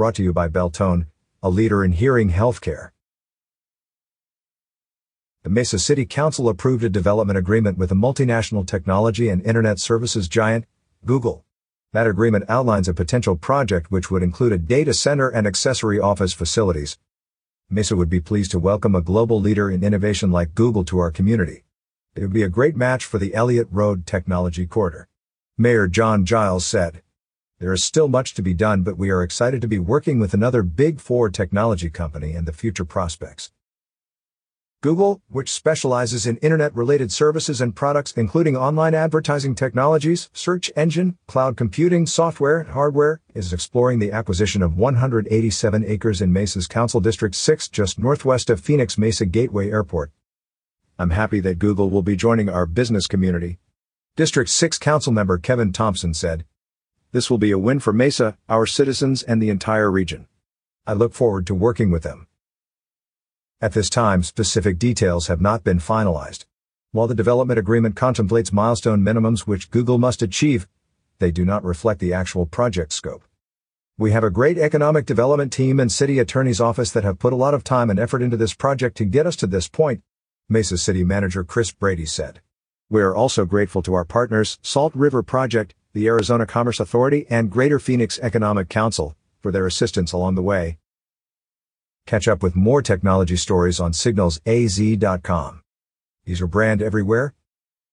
Brought to you by Beltone, a leader in hearing healthcare. The Mesa City Council approved a development agreement with a multinational technology and internet services giant, Google. That agreement outlines a potential project which would include a data center and accessory office facilities. Mesa would be pleased to welcome a global leader in innovation like Google to our community. It would be a great match for the Elliot Road Technology Corridor. Mayor John Giles said. There is still much to be done, but we are excited to be working with another Big Four technology company and the future prospects. Google, which specializes in internet related services and products including online advertising technologies, search engine, cloud computing, software, and hardware, is exploring the acquisition of 187 acres in Mesa's Council District 6 just northwest of Phoenix Mesa Gateway Airport. I'm happy that Google will be joining our business community. District 6 Council member Kevin Thompson said, this will be a win for Mesa, our citizens, and the entire region. I look forward to working with them. At this time, specific details have not been finalized. While the development agreement contemplates milestone minimums which Google must achieve, they do not reflect the actual project scope. We have a great economic development team and city attorney's office that have put a lot of time and effort into this project to get us to this point, Mesa City Manager Chris Brady said. We are also grateful to our partners, Salt River Project, the Arizona Commerce Authority, and Greater Phoenix Economic Council for their assistance along the way. Catch up with more technology stories on signalsaz.com. These are brand everywhere.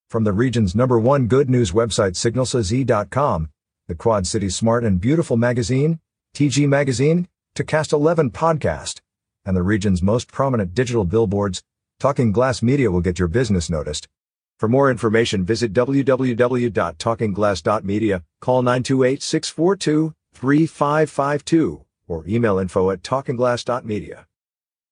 From the region's number one good news website signalsaz.com, the Quad City Smart and Beautiful magazine, TG Magazine, to Cast 11 podcast, and the region's most prominent digital billboards, Talking Glass Media will get your business noticed. For more information, visit www.talkingglass.media, call 928-642-3552, or email info at talkingglass.media.